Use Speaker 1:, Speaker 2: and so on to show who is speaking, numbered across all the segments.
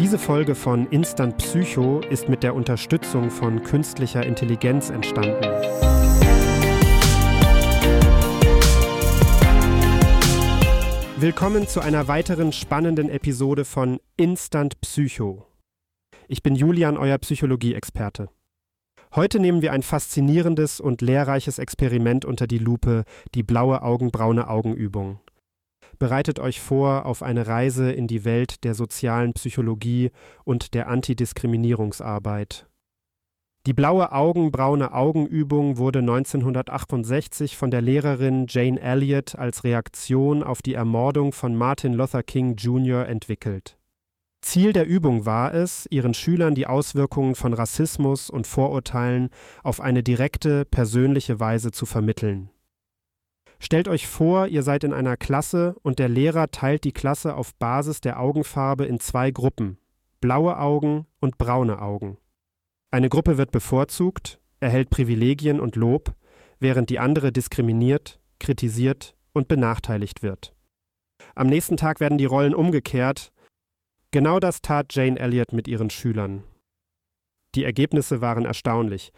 Speaker 1: Diese Folge von Instant Psycho ist mit der Unterstützung von künstlicher Intelligenz entstanden. Willkommen zu einer weiteren spannenden Episode von Instant Psycho. Ich bin Julian, euer Psychologie-Experte. Heute nehmen wir ein faszinierendes und lehrreiches Experiment unter die Lupe, die blaue Augen-braune Augenübung. Bereitet euch vor auf eine Reise in die Welt der sozialen Psychologie und der Antidiskriminierungsarbeit. Die blaue Augen-braune Augenübung wurde 1968 von der Lehrerin Jane Elliott als Reaktion auf die Ermordung von Martin Luther King Jr. entwickelt. Ziel der Übung war es, ihren Schülern die Auswirkungen von Rassismus und Vorurteilen auf eine direkte, persönliche Weise zu vermitteln. Stellt euch vor, ihr seid in einer Klasse und der Lehrer teilt die Klasse auf Basis der Augenfarbe in zwei Gruppen, blaue Augen und braune Augen. Eine Gruppe wird bevorzugt, erhält Privilegien und Lob, während die andere diskriminiert, kritisiert und benachteiligt wird. Am nächsten Tag werden die Rollen umgekehrt Genau das tat Jane Elliott mit ihren Schülern. Die Ergebnisse waren erstaunlich.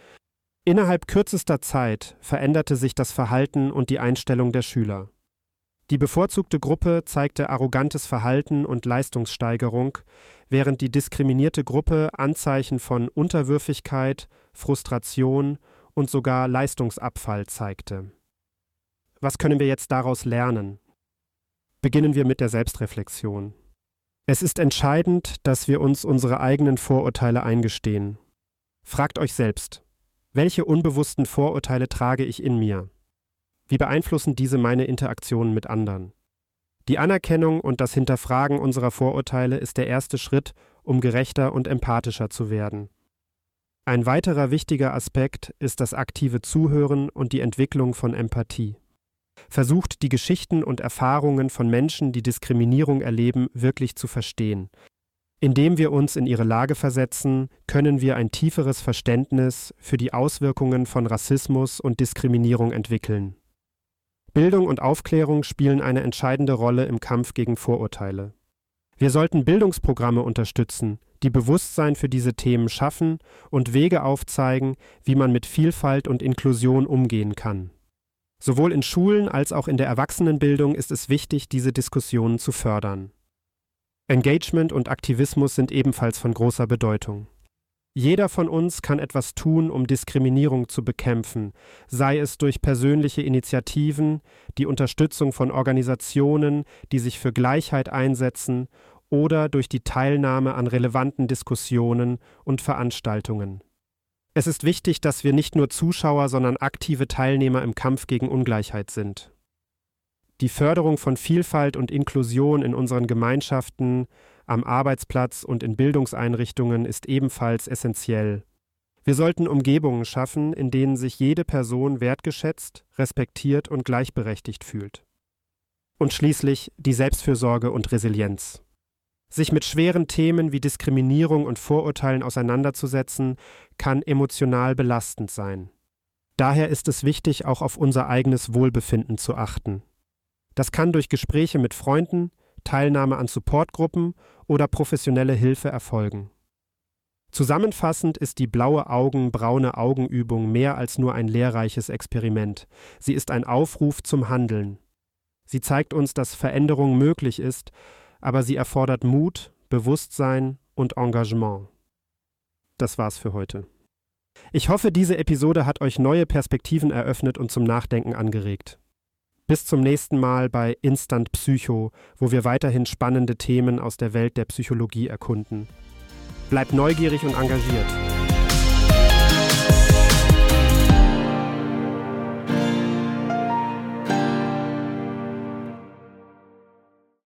Speaker 1: Innerhalb kürzester Zeit veränderte sich das Verhalten und die Einstellung der Schüler. Die bevorzugte Gruppe zeigte arrogantes Verhalten und Leistungssteigerung, während die diskriminierte Gruppe Anzeichen von Unterwürfigkeit, Frustration und sogar Leistungsabfall zeigte. Was können wir jetzt daraus lernen? Beginnen wir mit der Selbstreflexion. Es ist entscheidend, dass wir uns unsere eigenen Vorurteile eingestehen. Fragt euch selbst, welche unbewussten Vorurteile trage ich in mir? Wie beeinflussen diese meine Interaktionen mit anderen? Die Anerkennung und das Hinterfragen unserer Vorurteile ist der erste Schritt, um gerechter und empathischer zu werden. Ein weiterer wichtiger Aspekt ist das aktive Zuhören und die Entwicklung von Empathie versucht, die Geschichten und Erfahrungen von Menschen, die Diskriminierung erleben, wirklich zu verstehen. Indem wir uns in ihre Lage versetzen, können wir ein tieferes Verständnis für die Auswirkungen von Rassismus und Diskriminierung entwickeln. Bildung und Aufklärung spielen eine entscheidende Rolle im Kampf gegen Vorurteile. Wir sollten Bildungsprogramme unterstützen, die Bewusstsein für diese Themen schaffen und Wege aufzeigen, wie man mit Vielfalt und Inklusion umgehen kann. Sowohl in Schulen als auch in der Erwachsenenbildung ist es wichtig, diese Diskussionen zu fördern. Engagement und Aktivismus sind ebenfalls von großer Bedeutung. Jeder von uns kann etwas tun, um Diskriminierung zu bekämpfen, sei es durch persönliche Initiativen, die Unterstützung von Organisationen, die sich für Gleichheit einsetzen, oder durch die Teilnahme an relevanten Diskussionen und Veranstaltungen. Es ist wichtig, dass wir nicht nur Zuschauer, sondern aktive Teilnehmer im Kampf gegen Ungleichheit sind. Die Förderung von Vielfalt und Inklusion in unseren Gemeinschaften, am Arbeitsplatz und in Bildungseinrichtungen ist ebenfalls essentiell. Wir sollten Umgebungen schaffen, in denen sich jede Person wertgeschätzt, respektiert und gleichberechtigt fühlt. Und schließlich die Selbstfürsorge und Resilienz. Sich mit schweren Themen wie Diskriminierung und Vorurteilen auseinanderzusetzen, kann emotional belastend sein. Daher ist es wichtig, auch auf unser eigenes Wohlbefinden zu achten. Das kann durch Gespräche mit Freunden, Teilnahme an Supportgruppen oder professionelle Hilfe erfolgen. Zusammenfassend ist die blaue Augen, braune Augenübung mehr als nur ein lehrreiches Experiment. Sie ist ein Aufruf zum Handeln. Sie zeigt uns, dass Veränderung möglich ist aber sie erfordert Mut, Bewusstsein und Engagement. Das war's für heute. Ich hoffe, diese Episode hat euch neue Perspektiven eröffnet und zum Nachdenken angeregt. Bis zum nächsten Mal bei Instant Psycho, wo wir weiterhin spannende Themen aus der Welt der Psychologie erkunden. Bleibt neugierig und engagiert.